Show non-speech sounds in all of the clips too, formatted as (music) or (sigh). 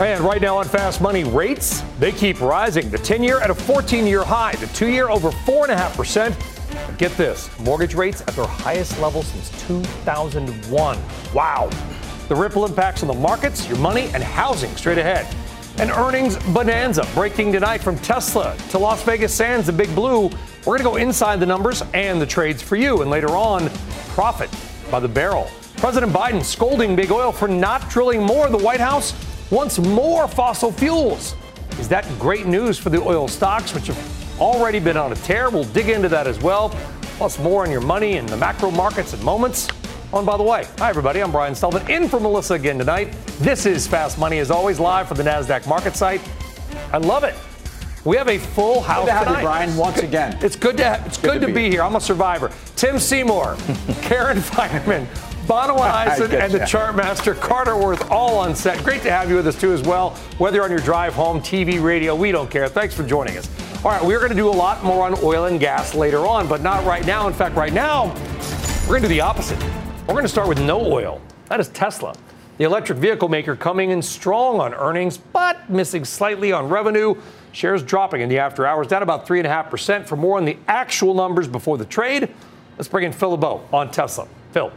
And right now on Fast Money rates, they keep rising. The 10 year at a 14 year high, the two year over 4.5%. Get this mortgage rates at their highest level since 2001. Wow. The ripple impacts on the markets, your money, and housing straight ahead. An earnings bonanza breaking tonight from Tesla to Las Vegas Sands, the Big Blue. We're going to go inside the numbers and the trades for you. And later on, profit by the barrel. President Biden scolding big oil for not drilling more. The White House wants more fossil fuels. Is that great news for the oil stocks, which have already been on a tear? We'll dig into that as well. Plus, more on your money and the macro markets and moments. Oh, and by the way, hi everybody, I'm Brian Sullivan in for Melissa again tonight. This is Fast Money, as always, live from the NASDAQ market site. I love it. We have a full house good to have tonight. you, Brian, once again. It's good to ha- it's good, to, be, here. I'm a survivor. Tim Seymour, (laughs) Karen Finerman, Bono and (laughs) Eison, and the chart master Carter Worth all on set. Great to have you with us too as well. Whether you're on your drive home, TV, radio, we don't care. Thanks for joining us. All right, we're going to do a lot more on oil and gas later on, but not right now. In fact, right now, we're going to do the opposite. We're going to start with no oil. That is Tesla. The electric vehicle maker coming in strong on earnings, but missing slightly on revenue. Shares dropping in the after hours, down about 3.5%. For more on the actual numbers before the trade, let's bring in Phil LeBeau on Tesla. Phil.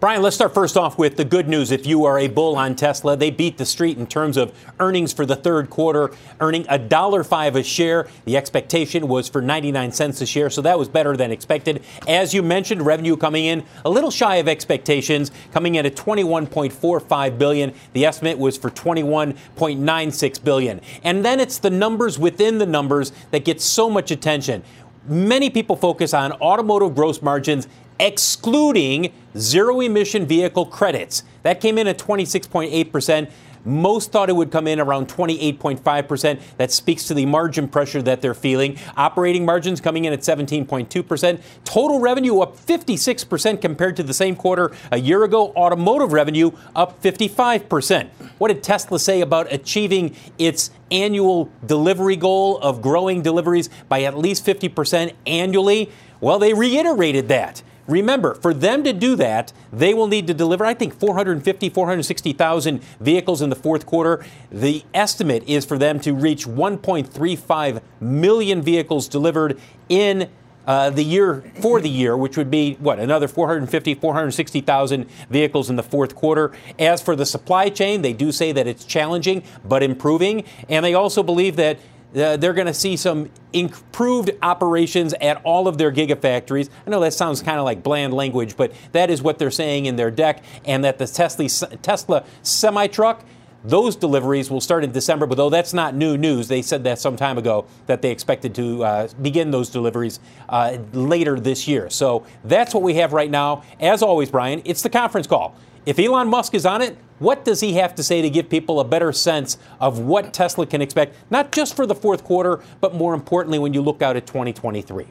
Brian, let's start first off with the good news. If you are a bull on Tesla, they beat the street in terms of earnings for the third quarter, earning $1.05 a share. The expectation was for 99 cents a share, so that was better than expected. As you mentioned, revenue coming in a little shy of expectations, coming in at 21.45 billion. The estimate was for 21.96 billion. And then it's the numbers within the numbers that get so much attention. Many people focus on automotive gross margins excluding zero emission vehicle credits. That came in at 26.8%. Most thought it would come in around 28.5%. That speaks to the margin pressure that they're feeling. Operating margins coming in at 17.2%. Total revenue up 56% compared to the same quarter a year ago. Automotive revenue up 55%. What did Tesla say about achieving its annual delivery goal of growing deliveries by at least 50% annually? Well, they reiterated that. Remember, for them to do that, they will need to deliver, I think, 450, 460,000 vehicles in the fourth quarter. The estimate is for them to reach 1.35 million vehicles delivered in uh, the year for the year, which would be what another 450, 460,000 vehicles in the fourth quarter. As for the supply chain, they do say that it's challenging but improving, and they also believe that uh, they're going to see some improved operations at all of their gigafactories. I know that sounds kind of like bland language, but that is what they're saying in their deck, and that the Tesla, Tesla semi truck. Those deliveries will start in December, but though that's not new news, they said that some time ago that they expected to uh, begin those deliveries uh, later this year. So that's what we have right now. As always, Brian, it's the conference call. If Elon Musk is on it, what does he have to say to give people a better sense of what Tesla can expect, not just for the fourth quarter, but more importantly when you look out at 2023?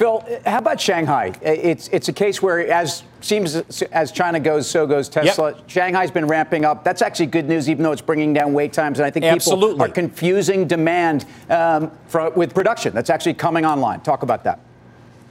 Phil, how about Shanghai? It's it's a case where as seems as China goes, so goes Tesla. Yep. Shanghai's been ramping up. That's actually good news, even though it's bringing down wait times. And I think people are confusing demand um, for, with production. That's actually coming online. Talk about that.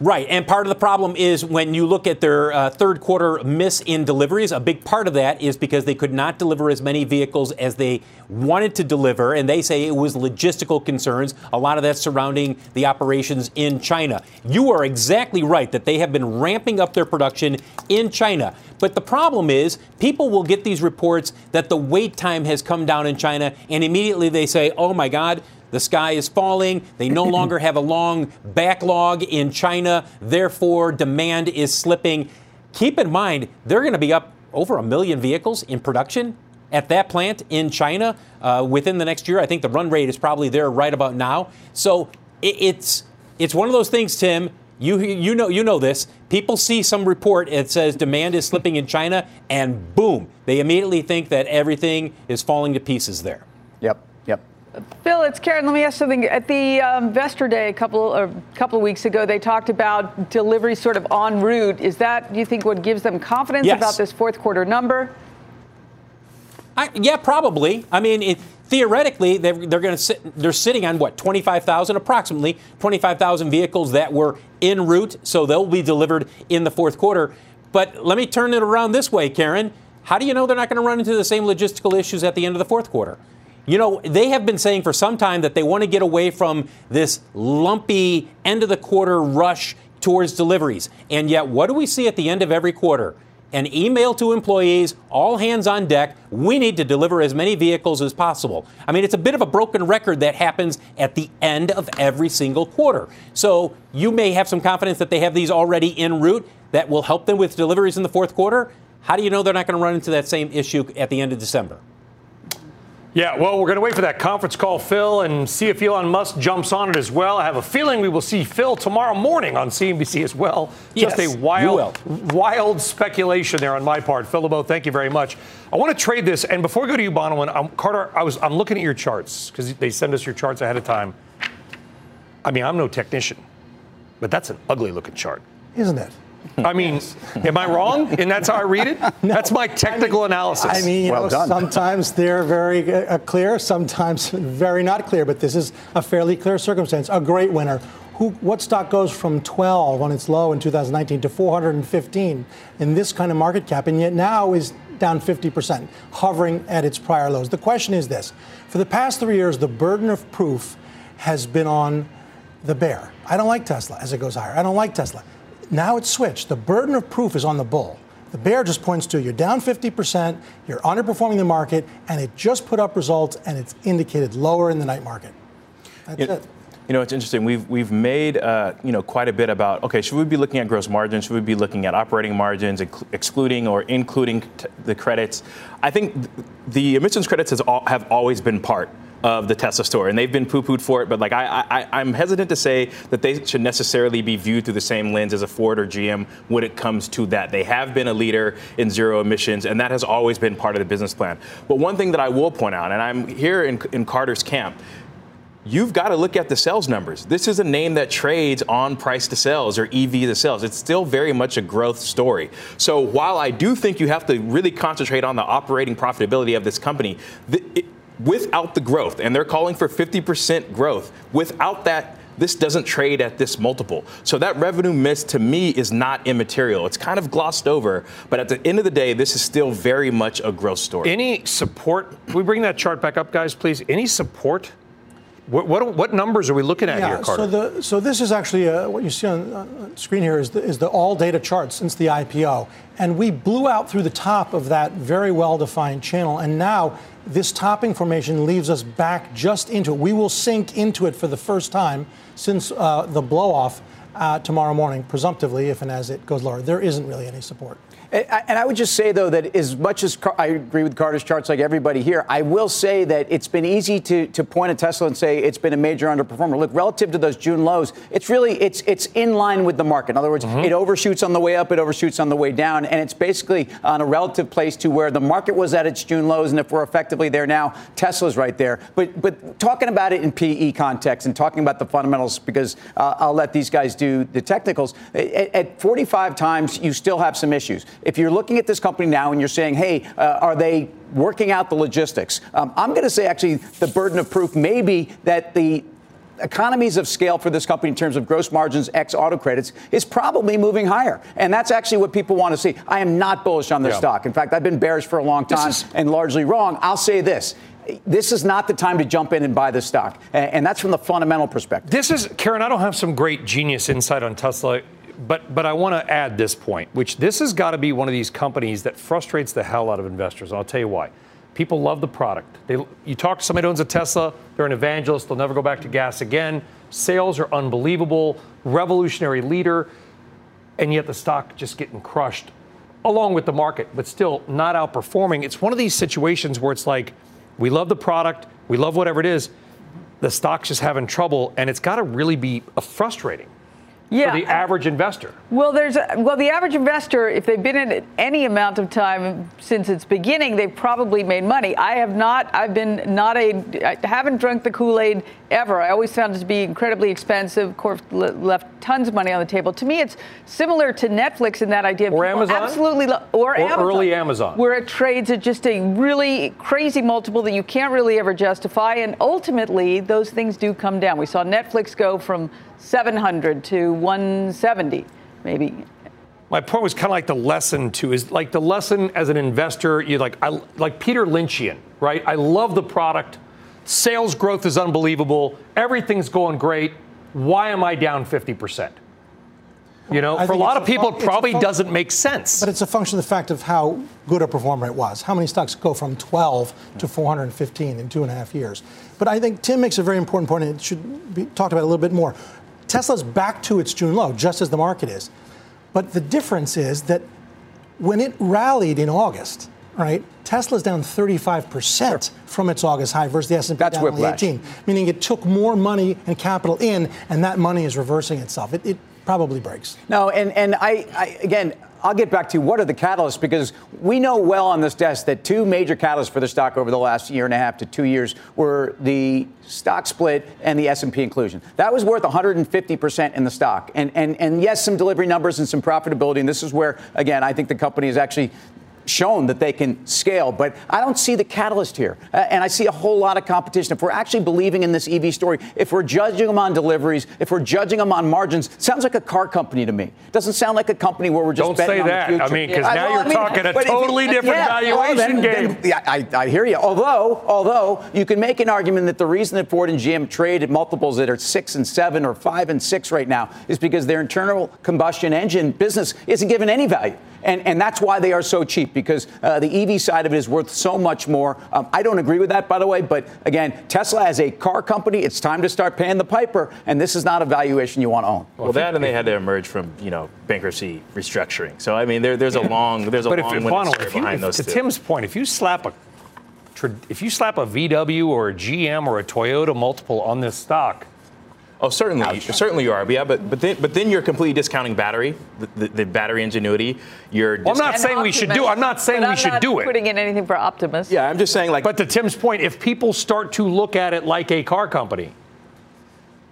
Right, and part of the problem is when you look at their uh, third quarter miss in deliveries, a big part of that is because they could not deliver as many vehicles as they wanted to deliver, and they say it was logistical concerns. A lot of that surrounding the operations in China. You are exactly right that they have been ramping up their production in China. But the problem is, people will get these reports that the wait time has come down in China, and immediately they say, oh my God, the sky is falling. They no (laughs) longer have a long backlog in China. Therefore, demand is slipping. Keep in mind, they're going to be up over a million vehicles in production at that plant in China uh, within the next year. I think the run rate is probably there right about now. So it, it's it's one of those things, Tim. You you know you know this. People see some report it says demand is slipping in China, and boom, they immediately think that everything is falling to pieces there. Yep. Phil, it's Karen. Let me ask something. At the um, Investor Day a couple a couple of weeks ago, they talked about delivery sort of en route. Is that do you think what gives them confidence Yes. about this fourth quarter number? I, yeah, probably. I mean, it, theoretically, they're, they're going to sit. They're sitting on what twenty five thousand, approximately twenty five thousand vehicles that were en route, so they'll be delivered in the fourth quarter. But let me turn it around this way, Karen. How do you know they're not going to run into the same logistical issues at the end of the fourth quarter? You know, they have been saying for some time that they want to get away from this lumpy end of the quarter rush towards deliveries. And yet, what do we see at the end of every quarter? An email to employees, all hands on deck. We need to deliver as many vehicles as possible. I mean, it's a bit of a broken record that happens at the end of every single quarter. So you may have some confidence that they have these already en route that will help them with deliveries in the fourth quarter. How do you know they're not going to run into that same issue at the end of December? Yeah, well, we're going to wait for that conference call, Phil, and see if Elon Musk jumps on it as well. I have a feeling we will see Phil tomorrow morning on CNBC as well. Just Yes, a you wild, wild speculation there on my part. Phil LeBeau, thank you very much. I want to trade this, and before we go to you, Bonawyn, I'm, Carter, I was I'm looking at your charts because they send us your charts ahead of time. I mean, I'm no technician, but that's an ugly looking chart. isn't it? I mean, am I wrong? And that's how I read it? (laughs) That's my technical analysis. I mean, you Well know, done. sometimes they're very uh, clear, sometimes (laughs) very not clear, but this is a fairly clear circumstance. A great winner. Who, what stock goes from 12 on its low in 2019 to 415 in this kind of market cap, and yet now is down 50%, hovering at its prior lows? The question is this for the past three years, the burden of proof has been on the bear. I don't like Tesla as it goes higher. I don't like Tesla. Now it's switched. The burden of proof is on the bull. The bear just points to you're down 50%, you're underperforming the market, and it just put up results and it's indicated lower in the night market. That's You- it. You know, it's interesting. We've we've made uh, you know quite a bit about okay, should we be looking at gross margins? Should we be looking at operating margins, ex- excluding or including t- the credits? I think th- the emissions credits has all, have always been part of the Tesla story, and they've been poo-pooed for it. But like I, I, I'm hesitant to say that they should necessarily be viewed through the same lens as a Ford or GM when it comes to that. They have been a leader in zero emissions, and that has always been part of the business plan. But one thing that I will point out, and I'm here in, in Carter's camp you've got to look at the sales numbers. This is a name that trades on price to sales or EV to sales. It's still very much a growth story. So while I do think you have to really concentrate on the operating profitability of this company, the, it, without the growth, and they're calling for 50% growth, without that, this doesn't trade at this multiple. So that revenue miss to me is not immaterial. It's kind of glossed over, but at the end of the day, this is still very much a growth story. Any support? Can we bring that chart back up, guys, please? Any support? What, what, what numbers are we looking at here, Carter? so the so this is actually uh, what you see on uh, screen here is the, is the all data chart since the IPO, and we blew out through the top of that very well defined channel, and now this topping formation leaves us back just into it. We will sink into it for the first time since uh, the blow off uh, tomorrow morning, presumptively, if and as it goes lower. There isn't really any support. And I- would just say, though, that as much as Car- I agree with Carter's charts, like everybody here, I will say that it's been easy to, to point at Tesla and say it's been a major underperformer. Look, relative to those June lows, it's really it's it's in line with the market. In other words, it overshoots on the way up, it overshoots on the way down, and it's basically on a relative place to where the market was at its June lows. And if we're effectively there now, Tesla's right there. But but talking about it in PE context and talking about the fundamentals, because uh, I'll let these guys do the technicals. At, at 45 times, you still have some issues. If you're looking at this company now and you're saying, hey, uh, are they working out the logistics? Um, I'm going to say actually the burden of proof may be that the economies of scale for this company in terms of gross margins ex auto credits is probably moving higher. And that's actually what people want to see. I am not bullish on this Yeah. stock. In fact, I've been bearish for a long time is- and largely wrong. I'll say this. This is not the time to jump in and buy this stock. And that's from the fundamental perspective. This is Karen. I don't have some great genius insight on Tesla, but but I want to add this point, which this has got to be one of these companies that frustrates the hell out of investors. And I'll tell you why. People love the product. They, you talk to somebody who owns a Tesla, they're an evangelist, they'll never go back to gas again. Sales are unbelievable, revolutionary leader, and yet the stock just getting crushed along with the market, but still not outperforming. It's one of these situations where it's like, we love the product, we love whatever it is, the stock's just having trouble, and it's got to really be frustrating yeah. for the average investor? Well, there's a, well the average investor, if they've been in it any amount of time since its beginning, they've probably made money. I have not. I've been not a. I haven't drunk the Kool Aid ever. I always found it to be incredibly expensive. Of course, left tons of money on the table. To me, it's similar to Netflix in that idea. Or Amazon. Absolutely. Lo- or, or Amazon, early Amazon, where it trades at just a really crazy multiple that you can't really ever justify, and ultimately those things do come down. We saw Netflix go from 700 to 170, maybe. My point was kind of like the lesson too is like the lesson as an investor. You like I like Peter Lynchian, right? I love the product. Sales growth is unbelievable. Everything's going great. Why am I down 50 percent? You know, for a lot of people, it probably fun- doesn't make sense. But it's a function of the fact of how good a performer it was. How many stocks go from 12 to 415 in two and a half years? But I think Tim makes a very important point, and it should be talked about a little bit more. Tesla's back to its June low, just as the market is. But the difference is that when it rallied in August, right, Tesla's down 35% sure. from its August high versus the S&P That's down whiplash. 18, meaning it took more money and capital in, and that money is reversing itself. It, it probably breaks. No, and, and I, I again, I'll get back to what are the catalysts because we know well on this desk that two major catalysts for the stock over the last year and a half to two years were the stock split and the S&P inclusion. That was worth 150% in the stock. And, and, and yes, some delivery numbers and some profitability. And this is where, again, I think the company is actually shown that they can scale, but I don't see the catalyst here. Uh, and I see a whole lot of competition. If we're actually believing in this EV story, if we're judging them on deliveries, if we're judging them on margins, sounds like a car company to me. Doesn't sound like a company where we're just don't betting say that. I mean, because yeah. now well, you're I mean, talking a totally you, different yeah, valuation well, then, game. Then, yeah, I, I hear you. Although, although you can make an argument that the reason that Ford and GM trade at multiples that are six and seven or five and six right now is because their internal combustion engine business isn't given any value. And, and that's why they are so cheap, because uh, the EV side of it is worth so much more. Um, I don't agree with that, by the way, but again, Tesla as a car company, it's time to start paying the piper, and this is not a valuation you want to own. Well, that and they had to emerge from, you know, bankruptcy restructuring. So, I mean, there, there's a long, there's a but long if, Bono, if you, behind if, those to two. Tim's point, if you slap a if you slap a VW or a GM or a Toyota multiple on this stock, Oh, certainly, Ouch. certainly you are. But yeah, but but then but then you're completely discounting battery, the, the, the battery ingenuity. You're. Well, I'm not saying we should do. I'm not saying we I'm should do it. Putting in anything for Optimus. Yeah, I'm just saying like. But to Tim's point, if people start to look at it like a car company,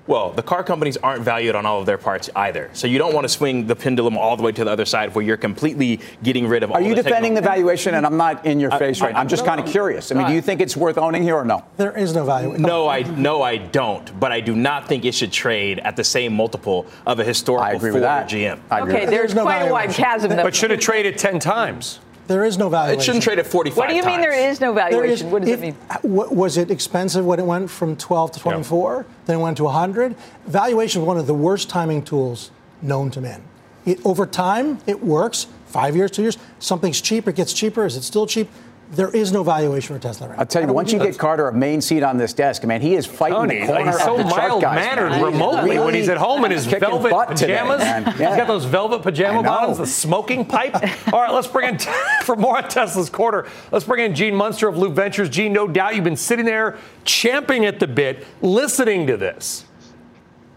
well, the car companies aren't valued on all of their parts either. So you don't want to swing the pendulum all the way to the other side where you're completely getting rid of Are you the defending techno- the valuation? And I'm not in your uh, face right now. I'm just no, kind of curious. I mean, do you think it's worth owning here or no? There is no value. No, I no, I don't. But I do not think it should trade at the same multiple of a historical I agree Ford with that. GM. I agree Okay, with that. there's There's no quite a wide chasm. but should it trade at 10 times? There is no valuation. It shouldn't trade at 45 What do you mean there is no There valuation? is- what does if- it mean? Was it expensive when it went from 12 to 24? Then it went to 100? Valuation is one of the worst timing tools known to man. It, over time, it works. Five years, two years, something's cheaper, it gets cheaper. Is it still cheap? There is no valuation for Tesla right. I'll tell I you, don't once you get Carter a main seat on this desk, man, he is fighting Tony, the corner he's so of the mild guys, mannered man. remotely when he's at home in his velvet butt today, pajamas. He's got those velvet pajama I bottoms, the smoking pipe. (laughs) All right, let's bring in for more on Tesla's quarter. Let's bring in Gene Munster of Loup Ventures. Gene, no doubt you've been sitting there champing at the bit, listening to this.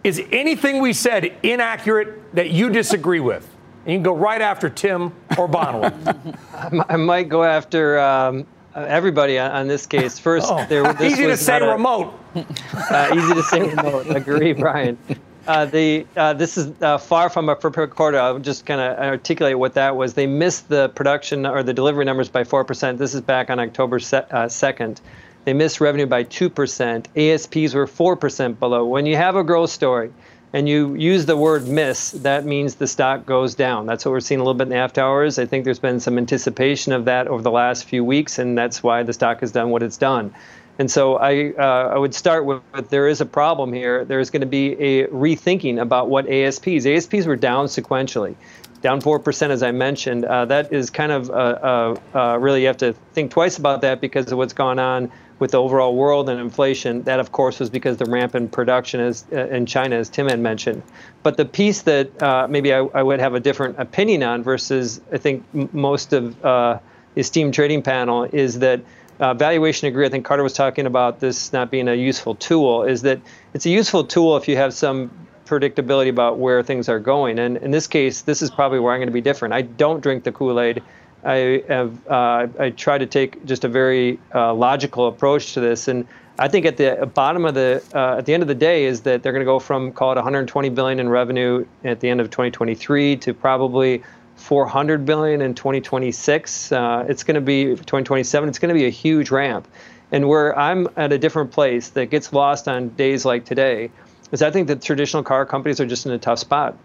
Is anything we said inaccurate that you disagree with? You can go right after Tim or Bonawyn. (laughs) I might go after um, everybody on, this case. (laughs) First, Oh, there, this easy to was say a- remote. (laughs) uh, easy to say remote. Agree, Brian. Uh, the uh, this is uh, far from a prepared quarter. I'll just kind of articulate what that was. They missed the production or the delivery numbers by four percent. This is back on October uh, second. They missed revenue by two percent. ASPs were four percent below. When you have a growth story and you use the word miss, that means the stock goes down. That's what we're seeing a little bit in the after hours. I think there's been some anticipation of that over the last few weeks, and that's why the stock has done what it's done. And so I, uh, I would start with, with there is a problem here. There is going to be a rethinking about what ASPs. ASPs were down sequentially. Down 4%, as I mentioned. Uh, that is kind of uh, uh, uh, really, you have to think twice about that because of what's gone on with the overall world and inflation. That, of course, was because the rampant production is, uh, in China, as Tim had mentioned. But the piece that uh, maybe I, I, would have a different opinion on versus I think most of the esteemed trading panel is that uh, valuation agree. I think Carter was talking about this not being a useful tool. Is that it's a useful tool if you have some predictability about where things are going. And in this case, this is probably where I'm going to be different. I don't drink the Kool-Aid. I have uh, I try to take just a very uh, logical approach to this, and I think at the bottom of the uh, at the end of the day is that they're going to go from call it 120 billion in revenue at the end of 2023 to probably 400 billion in 2026. Uh, it's going to be 2027. It's going to be a huge ramp, and where I'm at a different place that gets lost on days like today is I think that traditional car companies are just in a tough spot.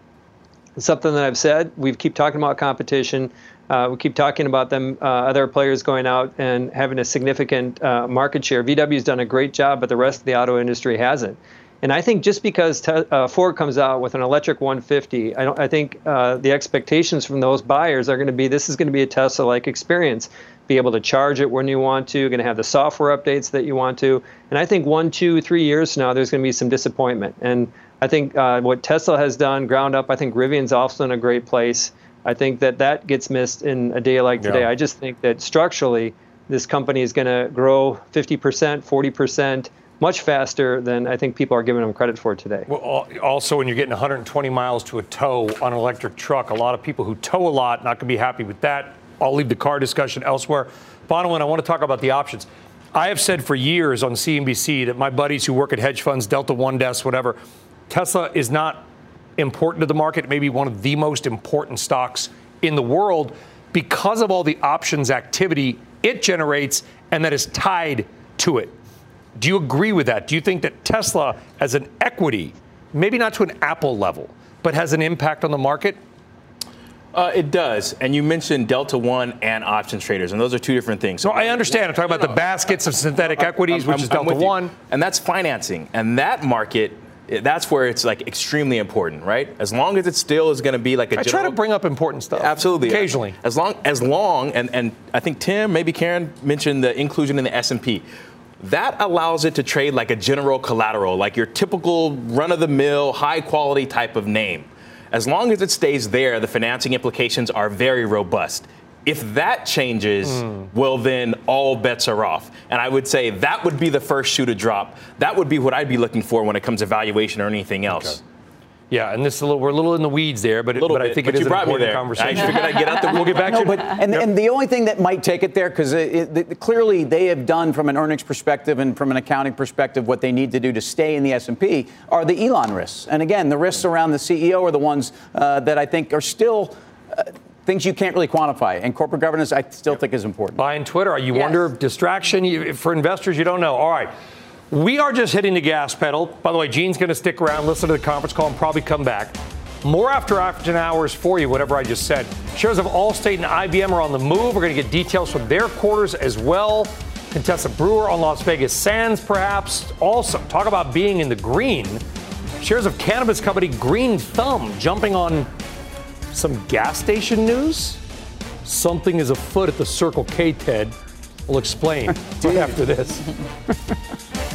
It's something that I've said. We keep talking about competition. Uh, we keep talking about them, uh, other players going out and having a significant uh, market share. VW's done a great job, but the rest of the auto industry hasn't. And I think just because te- uh, Ford comes out with an electric 150, I, don't, I think uh, the expectations from those buyers are going to be this is going to be a Tesla-like experience. Be able to charge it when you want to. Going to have the software updates that you want to. And I think one, two, three years from now, there's going to be some disappointment. And I think uh, what Tesla has done, ground up, I think Rivian's also in a great place. I think that that gets missed in a day like today. Yeah. I just think that structurally, this company is going to grow 50%, 40% much faster than I think people are giving them credit for today. Well, also, when you're getting 120 miles to a tow on an electric truck, a lot of people who tow a lot not going to be happy with that. I'll leave the car discussion elsewhere. Bonawyn, I want to talk about the options. I have said for years on CNBC that my buddies who work at hedge funds, Delta One desks, whatever, Tesla is not important to the market, maybe one of the most important stocks in the world because of all the options activity it generates and that is tied to it. Do you agree with that? Do you think that Tesla, as an equity, maybe not to an Apple level, but has an impact on the market? Uh, it does. And you mentioned Delta One and options traders, and those are two different things. So I understand. I'm talking about the baskets of synthetic equities, which is Delta One. And that's financing. And that market that's where it's like extremely important, right? As long as it still is going to be like a. I general, try to bring up important stuff. Absolutely, occasionally. As long as long and and I think Tim, maybe Karen mentioned the inclusion in the S and P that allows it to trade like a general collateral, like your typical run of the mill, high quality type of name. As long as it stays there, the financing implications are very robust. If that changes, mm. well, then all bets are off. And I would say that would be the first shoe to drop. That would be what I'd be looking for when it comes to valuation or anything else. Okay. Yeah, and this a little, we're a little in the weeds there, but, but I think but it is an important conversation. I figured I'd get out the. (laughs) We'll get back no, to but, and, yep. and the only thing that might take it there, because clearly they have done from an earnings perspective and from an accounting perspective what they need to do to stay in the S&P are the Elon risks. And again, the risks around the CEO are the ones uh, that I think are still. Uh, things you can't really quantify. And corporate governance, I still yep. think is important. Buying Twitter, are you yes. wonder distraction you, for investors. You don't know. All right. We are just hitting the gas pedal. By the way, Gene's going to stick around, listen to the conference call, and probably come back. More after after hours for you, whatever I just said. Shares of Allstate and IBM are on the move. We're going to get details from their quarters as well. Contessa Brewer on Las Vegas Sands, perhaps. Also, talk about being in the green. Shares of cannabis company Green Thumb jumping on some gas station news. Something is afoot at the Circle K, Ted. We'll explain right (laughs) after this. (laughs)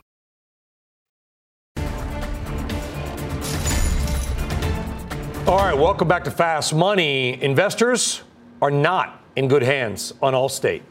All right, welcome back to Fast Money. Investors are not in good hands on Allstate.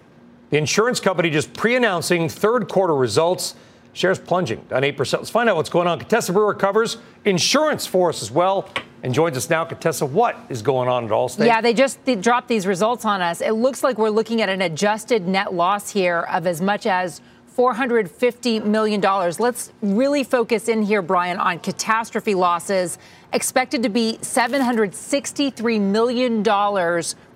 The insurance company just pre announcing third quarter results. Shares plunging down 8%. Let's find out what's going on. Contessa Brewer covers insurance for us as well and joins us now. Contessa, what is going on at Allstate? Yeah, they just they dropped these results on us. It looks like we're looking at an adjusted net loss here of as much as $450 million. Let's really focus in here, Brian, on catastrophe losses expected to be $763 million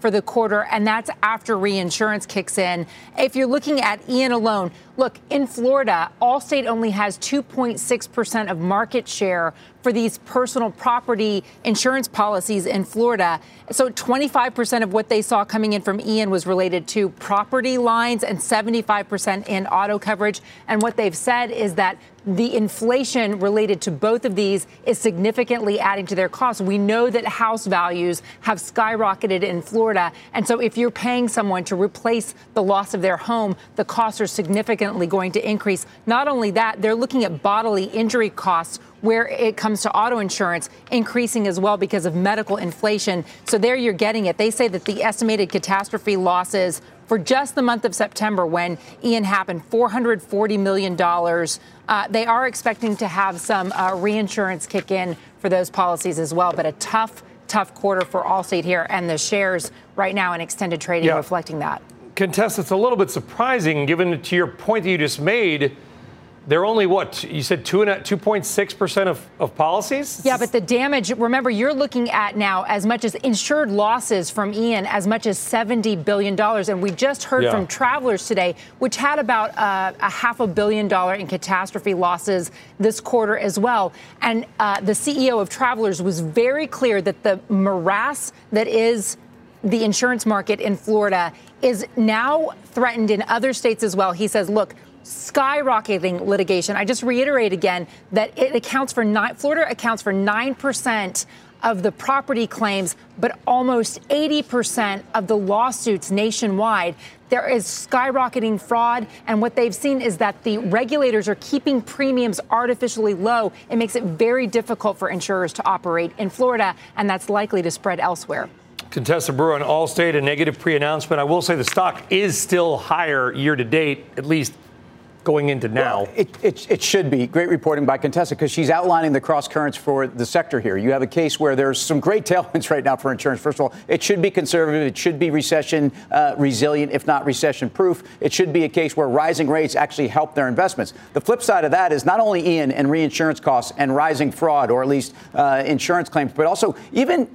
for the quarter, and that's after reinsurance kicks in. If you're looking at Ian alone, look, in Florida, Allstate only has 2.6% of market share for these personal property insurance policies in Florida. So 25% of what they saw coming in from Ian was related to property lines and 75% in auto coverage. And what they've said is that the inflation related to both of these is significantly adding to their costs. We know that house values have skyrocketed in Florida. And so if you're paying someone to replace the loss of their home, the costs are significantly going to increase. Not only that, they're looking at bodily injury costs where it comes to auto insurance increasing as well because of medical inflation. So there you're getting it. They say that the estimated catastrophe losses for just the month of September when Ian happened, $440 million. Uh, they are expecting to have some uh, reinsurance kick in for those policies as well, but a tough, tough quarter for Allstate here, and the shares right now in extended trading yeah. reflecting that. Contest, it's a little bit surprising given to your point that you just made they're only what you said two and two point six percent of of policies. Yeah, but the damage. Remember, you're looking at now as much as insured losses from Ian, as much as seventy billion dollars, and we just heard yeah. from Travelers today, which had about uh, a half a billion dollar in catastrophe losses this quarter as well. And uh, the CEO of Travelers was very clear that the morass that is the insurance market in Florida is now threatened in other states as well. He says, look skyrocketing litigation. I just reiterate again that it accounts for nine, Florida accounts for 9% of the property claims, but almost 80% of the lawsuits nationwide. There is skyrocketing fraud, and what they've seen is that the regulators are keeping premiums artificially low. It makes it very difficult for insurers to operate in Florida, and that's likely to spread elsewhere. Contessa Brewer on Allstate, a negative pre announcement. I will say the stock is still higher year to date, at least going into now. Well, it, it, it, should be. Great reporting by Contessa because she's outlining the cross currents for the sector here. You have a case where there's some great (laughs) tailwinds right now for insurance. First of all, it should be conservative. It should be recession uh, resilient, if not recession proof. It should be a case where rising rates actually help their investments. The flip side of that is not only Ian and reinsurance costs and rising fraud, or at least uh, insurance claims, but also even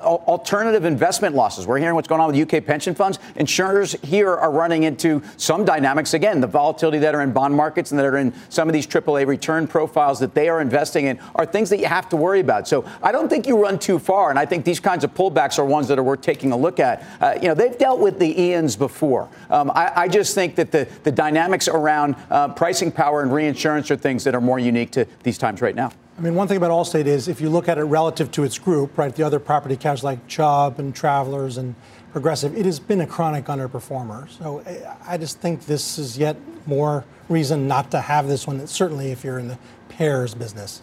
uh, alternative investment losses. We're hearing what's going on with UK pension funds. Insurers here are running into some dynamics. Again, the volatility that are in bond markets and that are in some of these AAA return profiles that they are investing in are things that you have to worry about. So I don't think you run too far, and I think these kinds of pullbacks are ones that are worth taking a look at. Uh, you know, they've dealt with the Ians before. Um, I, I, just think that the, the dynamics around uh, pricing power and reinsurance are things that are more unique to these times right now. I mean, one thing about Allstate is if you look at it relative to its group, right, the other property casualty like Chubb and Travelers and Progressive, it has been a chronic underperformer. So eh, I just think this is yet more reason not to have this one, certainly if you're in the pairs business.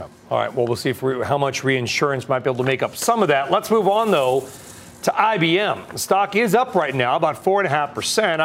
Oh, all right, well, we'll see if we, how much reinsurance might be able to make up some of that. Let's move on, though, to IBM. The stock is up right now, about 4.5%.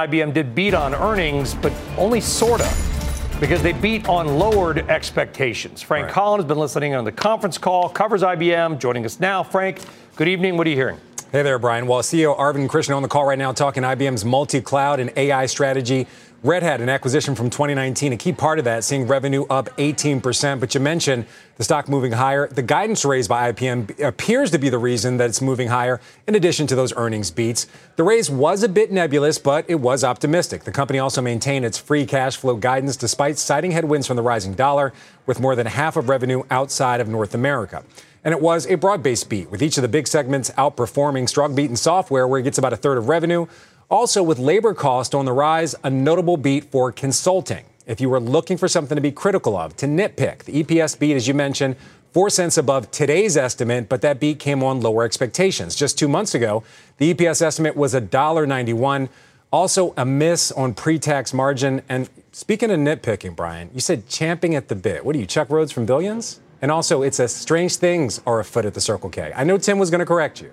IBM did beat on earnings, but only sort of. because they beat on lowered expectations. Frank right. Collins has been listening on the conference call, covers IBM, joining us now. Frank, good evening. What are you hearing? Hey there, Brian. Well, CEO Arvind Krishna on the call right now talking IBM's multi cloud and AI strategy. Red Hat, an acquisition from 2019, a key part of that, seeing revenue up 18%. But you mentioned the stock moving higher. The guidance raised by IBM appears to be the reason that it's moving higher, in addition to those earnings beats. The raise was a bit nebulous, but it was optimistic. The company also maintained its free cash flow guidance despite citing headwinds from the rising dollar, with more than half of revenue outside of North America. And it was a broad based beat, with each of the big segments outperforming. Strong beat in software, where it gets about a third of revenue. Also, with labor cost on the rise, a notable beat for consulting. If you were looking for something to be critical of, to nitpick, the EPS beat, as you mentioned, 4 cents above today's estimate, but that beat came on lower expectations. Just two months ago, the EPS estimate was $1.91. Also, a miss on pre tax margin. And speaking of nitpicking, Brian, you said champing at the bit. What are you, Chuck Rhoades from Billions? And also, it's a strange things are afoot at the Circle K. I know Tim was going to correct you.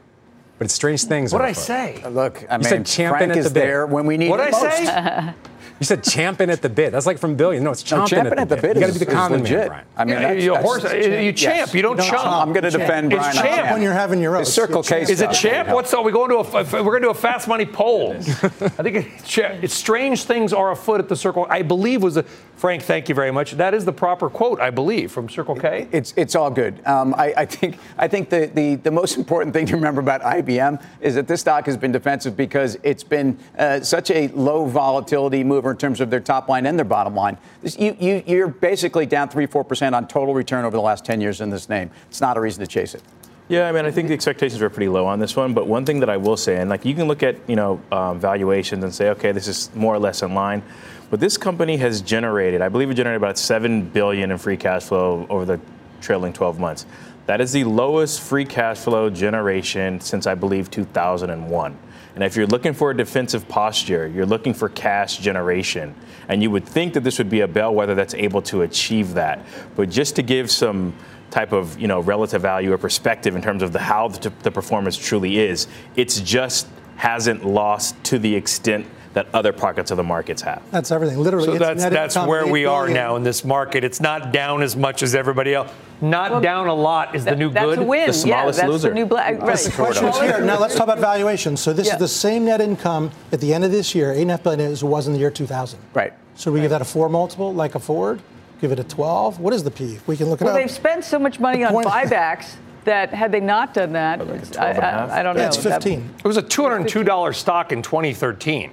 But it's strange things. What did I say? Look, I you mean, said champion Frank at the is bit. there when we need what it did I most. say? (laughs) You said champion at the bit. That's like from Billions. No, it's chomping, no, champing at the, at the bit. You got to be the is common legit. man, Brian. I mean, that's, you, that's, horse, that's you champ. Yes. You don't, don't chomp. I'm going to defend It's Brian. champ. When you're having your own. It's Circle K. Is it champ? What's all? We going to a? We're going to do a fast money poll. (laughs) I think it's, it's strange things are afoot at the Circle. I believe was a Frank. Thank you very much. That is the proper quote, I believe, from Circle K. It's it's all good. Um, I, I think I think the, the the most important thing to remember about IBM is that this stock has been defensive because it's been uh, such a low volatility mover in terms of their top line and their bottom line. This, you, you you're basically down three four percent on total return over the last ten years in this name. It's not a reason to chase it. Yeah, I mean, I think the expectations were pretty low on this one. But one thing that I will say, and like you can look at you know um, valuations and say, okay, this is more or less in line. But this company has generated, I believe, it generated about seven billion in free cash flow over the trailing 12 months. That is the lowest free cash flow generation since I believe 2001. And if you're looking for a defensive posture, you're looking for cash generation. And you would think that this would be a bellwether that's able to achieve that. But just to give some type of you know relative value or perspective in terms of the how the, the performance truly is, it's just hasn't lost to the extent that other pockets of the markets have. That's everything. Literally, so that's that's where we are billion. now in this market. It's not down as much as everybody else. Not well, down a lot is the new that's good. A win. The smallest yeah, that's loser. The new black. Right. The question is here. Now let's talk about valuation. So this yeah. is the same net income at the end of this year, eight and a half billion as it was in the year 2000. Right. So we right. give that a four multiple, like a Ford. Give it a 12. What is the P? We can look it well, up. they've spent so much money The on point- buybacks that had they not done that, I, I, I don't know. Yeah, it's That- 15. It was a $202 stock in 2013.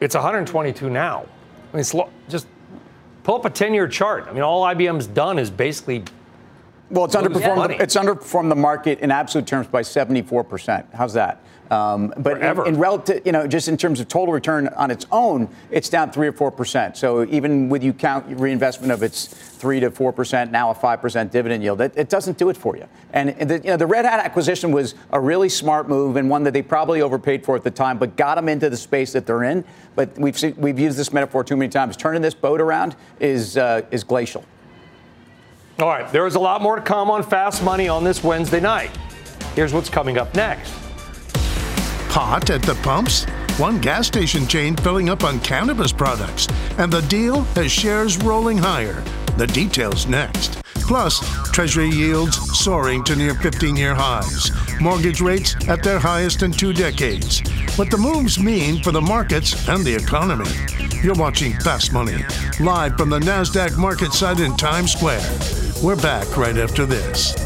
It's 122 now. I mean, it's lo- just pull up a 10-year chart. I mean, all IBM's done is basically Well, it's underperformed. money. It's underperformed the market in absolute terms by 74 percent. How's that? Um, but in, in relative, you know, just in terms of total return on its own, it's down three or four percent. So even with you count reinvestment of its three to four percent, now a five percent dividend yield, it, it doesn't do it for you. And the, you know, the Red Hat acquisition was a really smart move and one that they probably overpaid for at the time, but got them into the space that they're in. But we've seen, we've used this metaphor too many times. Turning this boat around is uh, is glacial. All right, there is a lot more to come on Fast Money on this Wednesday night. Here's what's coming up next. Hot at the pumps? One gas station chain filling up on cannabis products, and the deal has shares rolling higher. The details next. Plus, Treasury yields soaring to near 15 year highs, mortgage rates at their highest in two decades. What the moves mean for the markets and the economy. You're watching Fast Money, live from the NASDAQ market site in Times Square. We're back right after this.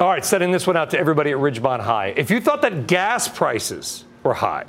All right, sending this one out to everybody at Ridgemont High. If you thought that gas prices were high,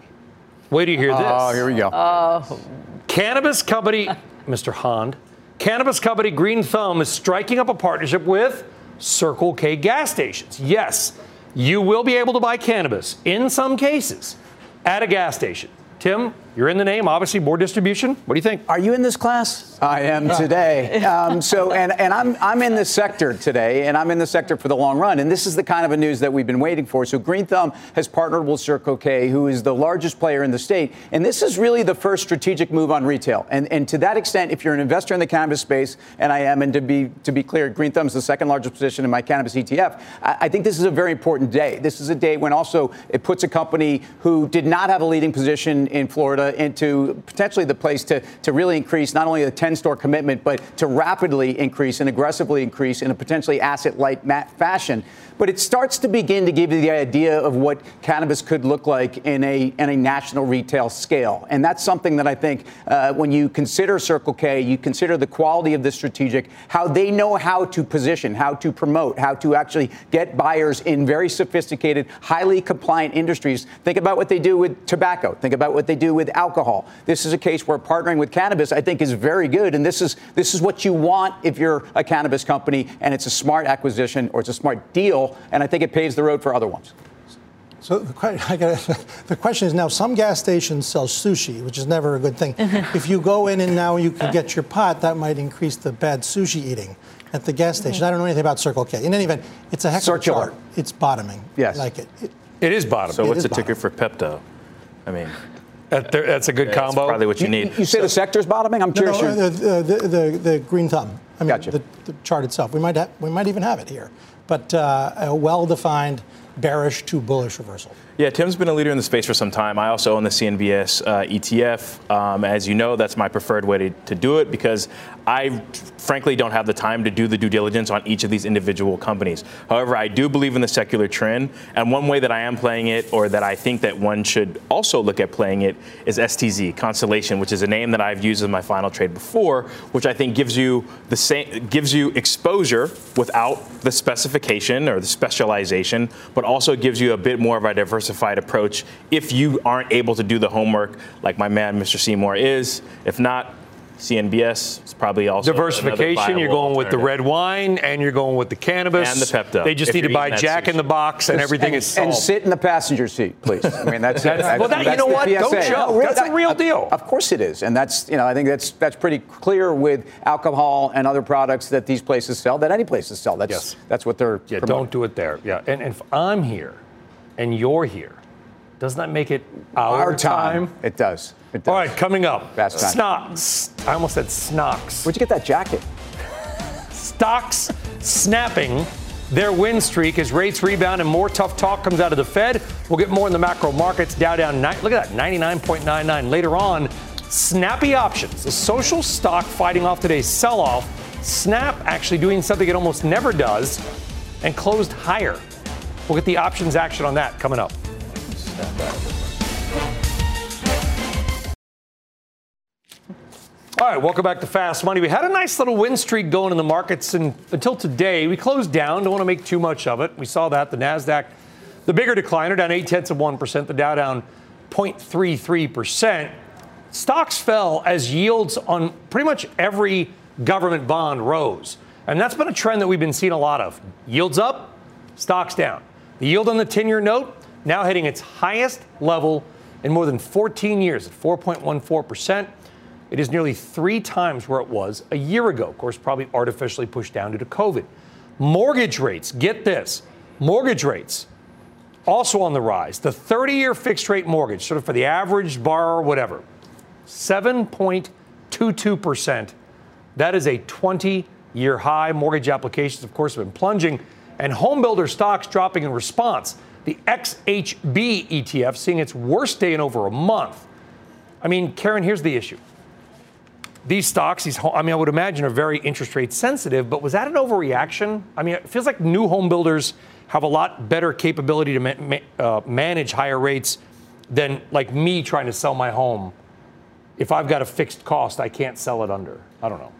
wait till you hear oh, this. Oh, here we go. Oh. Cannabis company, Mr. Hand, cannabis company Green Thumb is striking up a partnership with Circle K gas stations. Yes, you will be able to buy cannabis in some cases at a gas station. Tim, you're in the name, obviously, more distribution. What do you think? Are you in this class? I am today. (laughs) Um, so, and, and I'm, I'm in this sector today, and I'm in the sector for the long run. And this is the kind of a news that we've been waiting for. So, Green Thumb has partnered with Circle K, who is the largest player in the state. And this is really the first strategic move on retail. And, and to that extent, if you're an investor in the cannabis space, and I am, and to be, to be clear, Green Thumb is the second largest position in my cannabis ETF, I, I think this is a very important day. This is a day when also it puts a company who did not have a leading position in Florida into potentially the place to, to really increase not only the 10 store commitment, but to rapidly increase and aggressively increase in a potentially asset light fashion. But it starts to begin to give you the idea of what cannabis could look like in a, in a national retail scale. And that's something that I think uh, when you consider Circle K, you consider the quality of the strategic, how they know how to position, how to promote, how to actually get buyers in very sophisticated, highly compliant industries. Think about what they do with tobacco. Think about what they do with alcohol. This is a case where partnering with cannabis, I think, is very good. And this is, this is what you want if you're a cannabis company and it's a smart acquisition or it's a smart deal and I think it paves the road for other ones. So the, (laughs) gotta, the, question is now some gas stations sell sushi, which is never a good thing. (laughs) if you go in and now you can get your pot, that might increase the bad sushi eating at the gas station. Mm-hmm. I don't know anything about Circle K. In any event, it's a heck of a chart. It's bottoming. Yes. Like it. It, it is bottoming. So what's the bottom. ticker for Pepto? I mean, that, that's a good combo. that's combo. Probably what you, you need. You, you say so, the sector's bottoming? I'm no, curious. No, the, the, the, the, green thumb. I mean, gotcha. the, the chart itself. We might, have, we might even have it here but uh, a well defined bearish to bullish reversal. Yeah, Tim's been a leader in the space for some time. I also own the CNBS uh, ETF. Um, as you know, that's my preferred way to, to do it because I frankly don't have the time to do the due diligence on each of these individual companies. However, I do believe in the secular trend, and one way that I am playing it, or that I think that one should also look at playing it, is STZ Constellation, which is a name that I've used as my final trade before, which I think gives you the same gives you exposure without the specification or the specialization, but also gives you a bit more of a diversified approach if you aren't able to do the homework like my man Mr. Seymour is. If not, CNBS is probably also diversification. You're going with the red wine, and you're going with the cannabis and the Pepto. They just need to buy Jack sushi. in the box, and everything and, is solved. And sit in the passenger seat, please. I mean, that's, that's, that's well. That, that's you know what? PSA. Don't show. No, that's a real deal. Of course it is, and that's you know I think that's that's pretty clear with alcohol and other products that these places sell. That any places sell. That's yes. that's what they're. Yeah, promoting. don't do it there. Yeah, and, and if I'm here, and you're here, doesn't that make it our, our time? time? It does. It does. All right, coming up. Fast time. Snox. I almost said Snox. Where'd you get that jacket? Stocks snapping their win streak as rates rebound and more tough talk comes out of the Fed. We'll get more in the macro markets. Dow down. Look at that, 99.99. Later on, snappy options. The social stock fighting off today's sell-off. Snap actually doing something it almost never does and closed higher. We'll get the options action on that coming up. All right, welcome back to Fast Money. We had a nice little win streak going in the markets and until today. We closed down. Don't want to make too much of it. We saw that the Nasdaq, the bigger decliner, down eight tenths of one percent. The Dow down 0.33 percent. Stocks fell as yields on pretty much every government bond rose, and that's been a trend that we've been seeing a lot of. Yields up, stocks down. The yield on the 10-year note now hitting its highest level in more than 14 years at 4.14 percent. It is nearly three times where it was a year ago. Of course, probably artificially pushed down due to COVID. Mortgage rates, get this mortgage rates also on the rise. The 30 year fixed rate mortgage, sort of for the average borrower, whatever, 7.22%. That is a 20 year high. Mortgage applications, of course, have been plunging, and homebuilder stocks dropping in response. The XHB ETF seeing its worst day in over a month. I mean, Karen, here's the issue these stocks, these I mean, I would imagine are very interest rate sensitive, but was that an overreaction? I mean, it feels like new home builders have a lot better capability to ma- ma- uh, manage higher rates than like me trying to sell my home. If I've got a fixed cost, I can't sell it under. I don't know.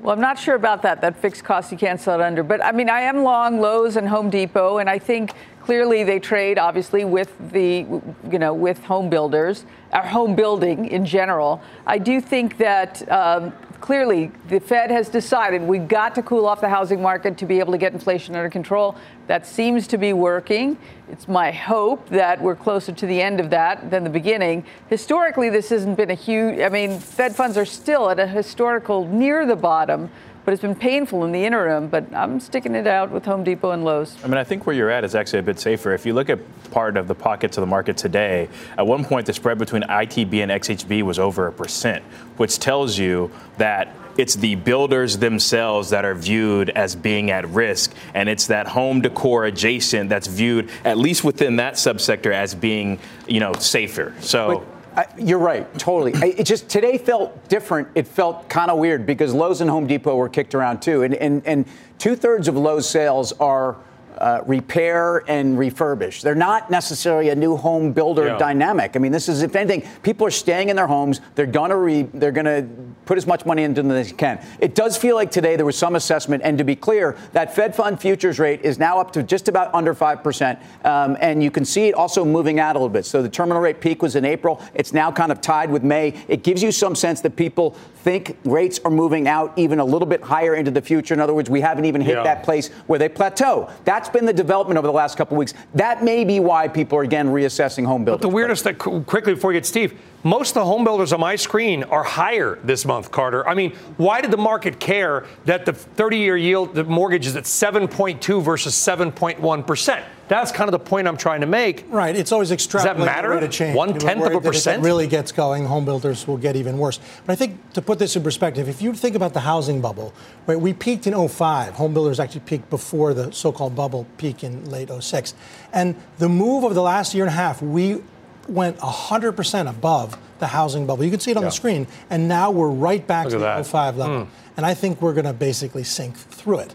Well, I'm not sure about that, that fixed cost you can't sell it under. But I mean, I am long Lowe's and Home Depot, and I think clearly they trade obviously with the, you know, with home builders, or home building in general. I do think that um, clearly the Fed has decided we've got to cool off the housing market to be able to get inflation under control. That seems to be working. It's my hope that we're closer to the end of that than the beginning. Historically, this hasn't been a huge, I mean, Fed funds are still at a historical near the bottom but it's been painful in the interim. But I'm sticking it out with Home Depot and Lowe's. I mean, I think where you're at is actually a bit safer. If you look at part of the pockets of the market today, at one point the spread between ITB and XHB was over a percent, which tells you that it's the builders themselves that are viewed as being at risk, and it's that home decor adjacent that's viewed, at least within that subsector, as being, you know, safer. So. But- I, you're right, totally. I, it just today felt different. It felt kind of weird because Lowe's and Home Depot were kicked around too, and and, and two thirds of Lowe's sales are uh, repair and refurbish. They're not necessarily a new home builder yeah. dynamic. I mean, this is if anything, people are staying in their homes. They're gonna re, they're gonna put as much money into them as they can. It does feel like today there was some assessment, and to be clear, that Fed fund futures rate is now up to just about under five percent, um, and you can see it also moving out a little bit. So the terminal rate peak was in April. It's now kind of tied with May. It gives you some sense that people think rates are moving out even a little bit higher into the future. In other words, we haven't even hit yeah. that place where they plateau. That's been the development over the last couple of weeks. That may be why people are again reassessing home builders. But the weirdest that quickly before you get Steve, most of the home builders on my screen are higher this month, Carter. I mean, why did the market care that the 30-year yield, the mortgage is at 7.2 versus 7.1 percent? That's kind of the point I'm trying to make. Right. It's always extrapolating Does that matter? of change. One tenth of a percent. If it really gets going, home builders will get even worse. But I think to put this in perspective, if you think about the housing bubble, right, we peaked in 05. Home builders actually peaked before the so-called bubble peak in late 06. And the move over the last year and a half, we went 100% above the housing bubble. You can see it on yeah. the screen. And now we're right back Look to the that. 05 level. Mm. And I think we're going to basically sink through it.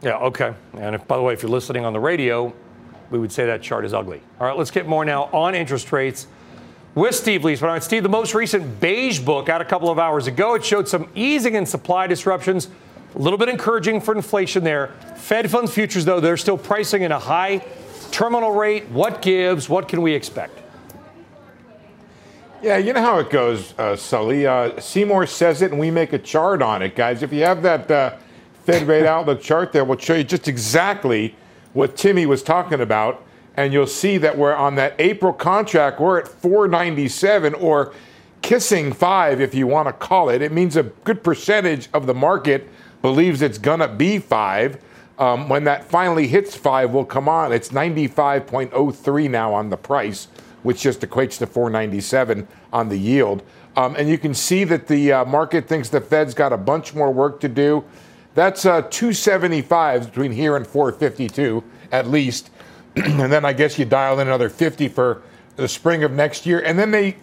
Yeah, okay. And if, by the way, if you're listening on the radio, we would say that chart is ugly. All right, let's get more now on interest rates with Steve Lees. Liesman. Steve, the most recent beige book out a couple of hours ago, it showed some easing in supply disruptions. A little bit encouraging for inflation there. Fed funds futures, though, they're still pricing in a high terminal rate. What gives? What can we expect? Yeah, you know how it goes, uh, Sully. Uh, Seymour says it, and we make a chart on it, guys. If you have that uh, Fed rate (laughs) outlook chart there, we'll show you just exactly what Timmy was talking about. And you'll see that we're on that April contract, we're at 497 or kissing five, if you want to call it. It means a good percentage of the market believes it's going to be five. Um, when that finally hits five, will come on. It's 95.03 now on the price which just equates to 497 on the yield. Um, and you can see that the uh, market thinks the Fed's got a bunch more work to do. That's uh, 275 between here and 452 at least. (clears throat) and then I guess you dial in another 50 for the spring of next year. And then they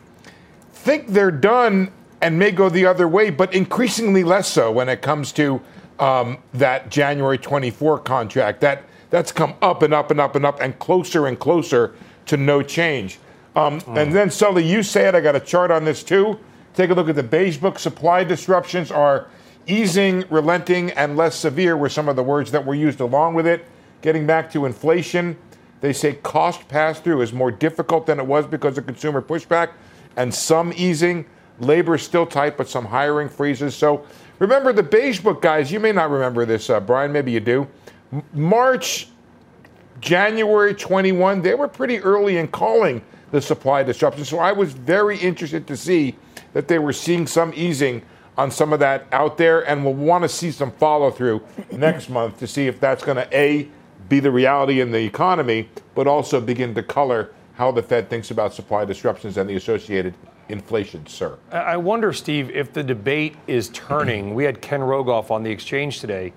think they're done and may go the other way, but increasingly less so when it comes to um, that January 24 contract. That that's come up and up and up and up and closer and closer to no change. Um, mm. And then, Sully, you said. I got a chart on this too. Take a look at the beige book. Supply disruptions are easing, relenting, and less severe were some of the words that were used along with it. Getting back to inflation, they say cost pass through is more difficult than it was because of consumer pushback and some easing. Labor is still tight, but some hiring freezes. So remember the beige book, guys. You may not remember this, uh, Brian. Maybe you do. M- March, January 21, they were pretty early in calling the supply disruption. So I was very interested to see that they were seeing some easing on some of that out there, and we'll want to see some follow through (clears throat) next month to see if that's going to a be the reality in the economy, but also begin to color how the Fed thinks about supply disruptions and the associated inflation, sir. I wonder, Steve, if the debate is turning. we had Ken Rogoff on the exchange today.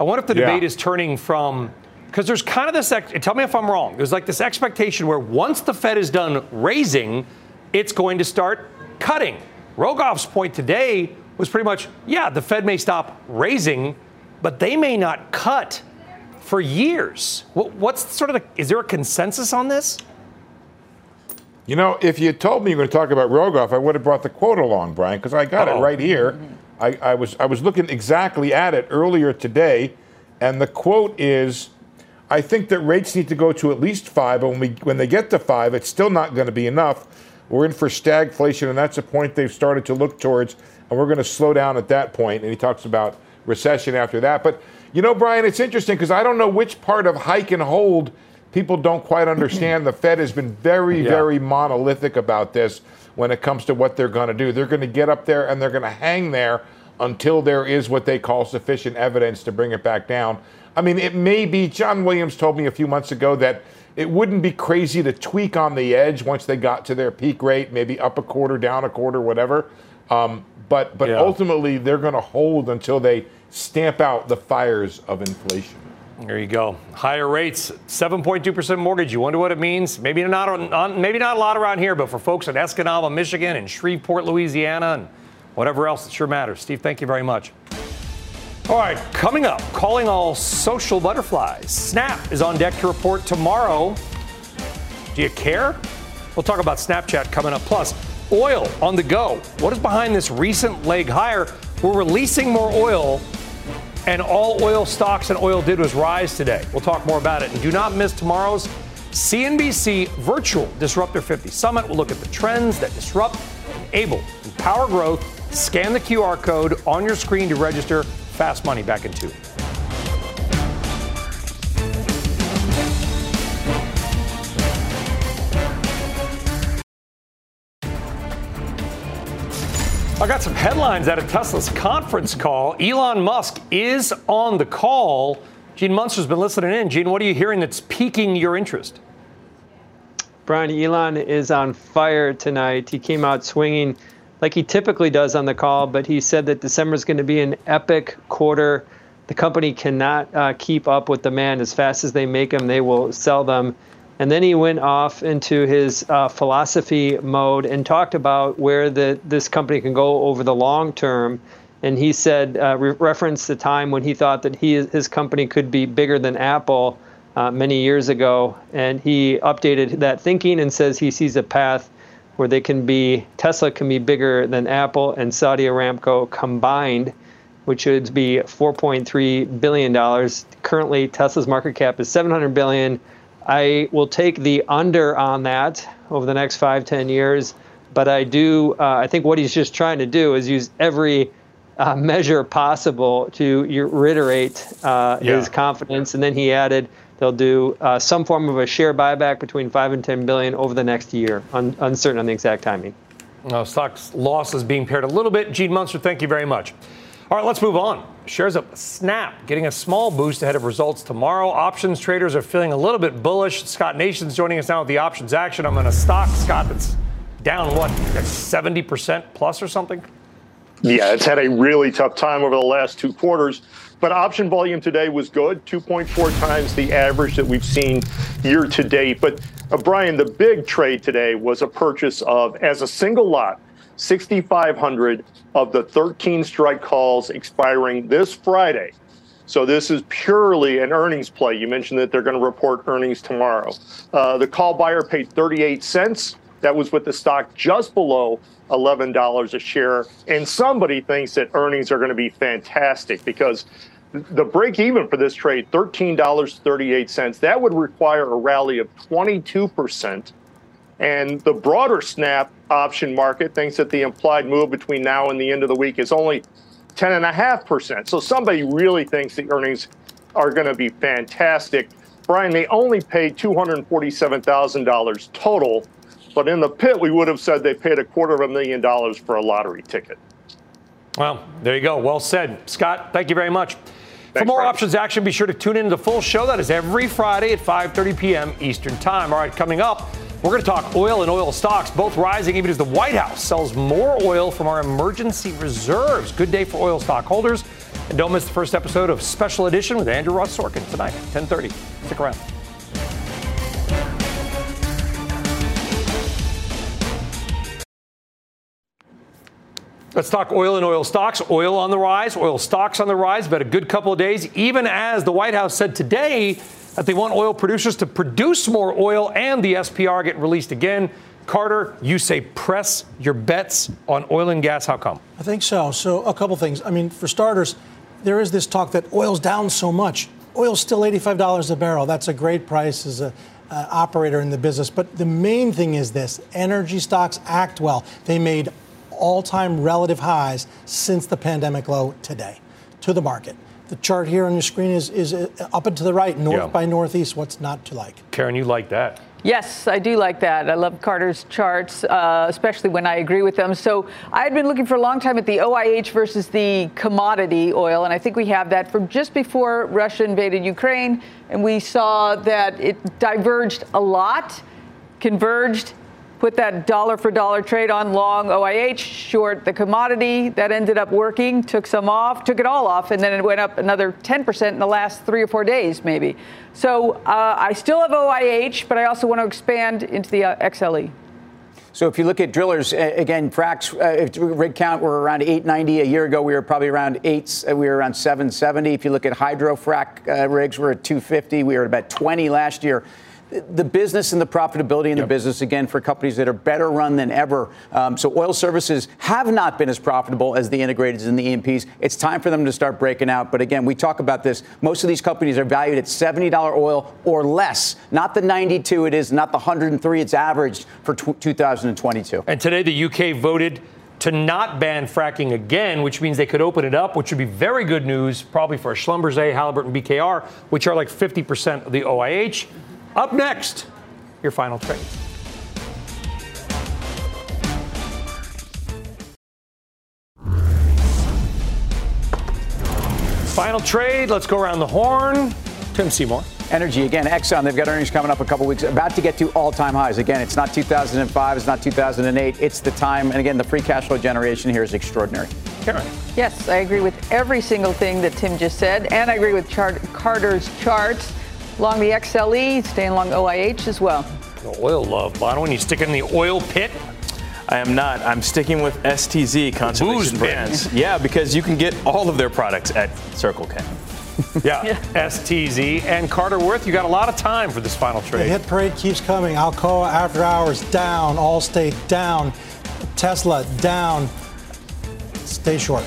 I wonder if the debate is turning from because there's kind of this, tell me if I'm wrong, there's like this expectation where once the Fed is done raising, it's going to start cutting. Rogoff's point today was pretty much, yeah, the Fed may stop raising, but they may not cut for years. What's sort of the, is there a consensus on this? You know, if you told me you were going to talk about Rogoff, I would have brought the quote along, Brian, because I got Uh-oh. it oh. right here. I, I, was I was looking exactly at it earlier today, and the quote is I think that rates need to go to at least five, but when, we, when they get to five, it's still not going to be enough. We're in for stagflation, and that's a point they've started to look towards, and we're going to slow down at that point. And he talks about recession after that. But you know, Brian, it's interesting because I don't know which part of hike and hold people don't quite understand. the Fed has been very, yeah. very monolithic about this when it comes to what they're going to do. They're going to get up there and they're going to hang there until there is what they call sufficient evidence to bring it back down. I mean, it may be, John Williams told me a few months ago that it wouldn't be crazy to tweak on the edge once they got to their peak rate, maybe up a quarter, down a quarter, whatever. Um, but but yeah. ultimately, they're going to hold until they stamp out the fires of inflation. There you go. Higher rates, 7.2% mortgage. You wonder what it means? Maybe not, maybe not a lot around here, but for folks in Escanaba, Michigan, and Shreveport, Louisiana, and whatever else, it sure matters. Steve, thank you very much. All right, coming up, calling all social butterflies. Snap is on deck to report tomorrow. Do you care? We'll talk about Snapchat coming up. Plus, oil on the go. What is behind this recent leg higher? We're releasing more oil and all oil stocks and oil did was rise today. We'll talk more about it. And do not miss tomorrow's CNBC Virtual Disruptor 50 Summit. We'll look at the trends that disrupt, enable, and power growth. Scan the QR code on your screen to register. Fast money back in two. I got some headlines out of Tesla's conference call. Elon Musk is on the call. Gene Munster's been listening in. Gene, what are you hearing that's piquing your interest? Brian, Elon is on fire tonight. He came out swinging like he typically does on the call, but he said that December is going to be an epic quarter. The company cannot uh, keep up with demand as fast as they make them, they will sell them. And then he went off into his uh, philosophy mode and talked about where the, this company can go over the long term. And he said, uh, re- referenced the time when he thought that he, his company could be bigger than Apple uh, many years ago. And he updated that thinking and says he sees a path where they can be, Tesla can be bigger than Apple and Saudi Aramco combined, which would be $4.3 billion. Currently, Tesla's market cap is 700 billion. I will take the under on that over the next five, ten years. But I do, uh, I think what he's just trying to do is use every uh, measure possible to reiterate uh, yeah. his confidence. And then he added, they'll do uh, some form of a share buyback between five and 10 billion over the next year, un- uncertain on the exact timing. No, stocks loss is being paired a little bit. Gene Munster, thank you very much. All right, let's move on. Shares of Snap getting a small boost ahead of results tomorrow. Options traders are feeling a little bit bullish. Scott Nations joining us now with the options action. I'm in a stock, Scott, that's down what, 70% plus or something? Yeah, it's had a really tough time over the last two quarters. But option volume today was good, 2.4 times the average that we've seen year to date. But uh, Brian, the big trade today was a purchase of, as a single lot, 6,500 of the 13 strike calls expiring this Friday. So this is purely an earnings play. You mentioned that they're going to report earnings tomorrow. Uh, the call buyer paid 38 cents. That was with the stock just below $11 a share. And somebody thinks that earnings are going to be fantastic because the break even for this trade, $13.38, that would require a rally of 22%. And the broader snap option market thinks that the implied move between now and the end of the week is only 10.5%. So somebody really thinks the earnings are going to be fantastic. Brian, they only paid $247,000 total, but in the pit, we would have said they paid a quarter of a million dollars for a lottery ticket. Well, there you go. Well said. Scott, thank you very much. Thanks, for more Brian. options action, be sure to tune in to the full show. That is every Friday at 5.30 p.m. Eastern Time. All right, coming up, we're going to talk oil and oil stocks, both rising even as the White House sells more oil from our emergency reserves. Good day for oil stockholders. And don't miss the first episode of Special Edition with Andrew Ross Sorkin tonight, 10:30. Stick around. Let's talk oil and oil stocks. Oil on the rise, oil stocks on the rise, but a good couple of days, even as the White House said today that they want oil producers to produce more oil and the SPR get released again. Carter, you say press your bets on oil and gas. How come? I think so. So, a couple things. I mean, for starters, there is this talk that oil's down so much. Oil's still $85 a barrel. That's a great price as a uh, operator in the business. But the main thing is this energy stocks act well. They made all time relative highs since the pandemic low today to the market. The chart here on your screen is, is uh, up and to the right, north Yeah. by northeast. What's not to like? Karen, you like that. Yes, I do like that. I love Carter's charts, uh, especially when I agree with them. So I had been looking for a long time at the OIH versus the commodity oil, and I think we have that from just before Russia invaded Ukraine, and we saw that it diverged a lot, converged. Put that dollar for dollar trade on long OIH, short the commodity. That ended up working, took some off, took it all off, and then it went up another 10% in the last three or four days, maybe. So uh, I still have OIH, but I also want to expand into the uh, XLE. So if you look at drillers, again, fracs, uh, rig count, we're around 890. A year ago, we were probably around eight. Uh, we were around 770. If you look at hydro frac uh, rigs, we're at 250. We were at about 20 last year. The business and the profitability in the business, again, for companies that are better run than ever. Um, so oil services have not been as profitable as the integrateds and the E&Ps. It's time for them to start breaking out. But again, we talk about this. Most of these companies are valued at $70 oil or less, not the 92 it is, not the 103 it's averaged for tw 2022. And today, the UK voted to not ban fracking again, which means they could open it up, which would be very good news, probably for Schlumberger, Halliburton, BKR, which are like 50% of the OIH. Up next, your final trade. Final trade. Let's go around the horn. Tim Seymour. Energy again, Exxon. They've got earnings coming up a couple weeks, about to get to all-time highs. Again, it's not 2005, it's not 2008. It's the time, and again, the free cash flow generation here is extraordinary. Karen. Yes, I agree with every single thing that Tim just said, and I agree with chart- Carter's charts. Along the XLE, staying along OIH as well. The oil love, Bono. When you stick it in the oil pit, I am not. I'm sticking with STZ Booze Conservation pit. Brands. Yeah, because you can get all of their products at Circle K. (laughs) Yeah, STZ and Carter Worth. You got a lot of time for this final trade. The hit parade keeps coming. Alcoa after hours down, Allstate down, Tesla down. Stay short.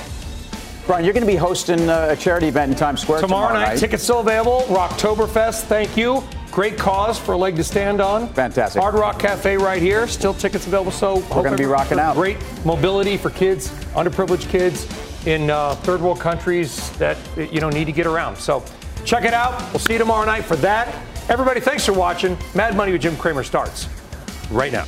Brian, you're going to be hosting uh, a charity event in Times Square Tomorrow, tomorrow, night, tickets still available. Rocktoberfest, thank you. Great cause for a leg to stand on. Fantastic. Hard Rock Cafe right here. Still tickets available. So We're gonna be rocking out. Great mobility for kids, underprivileged kids in uh, third world countries that you know need to get around. So check it out. We'll see you tomorrow night for that. Everybody, thanks for watching. Mad Money with Jim Cramer starts right now.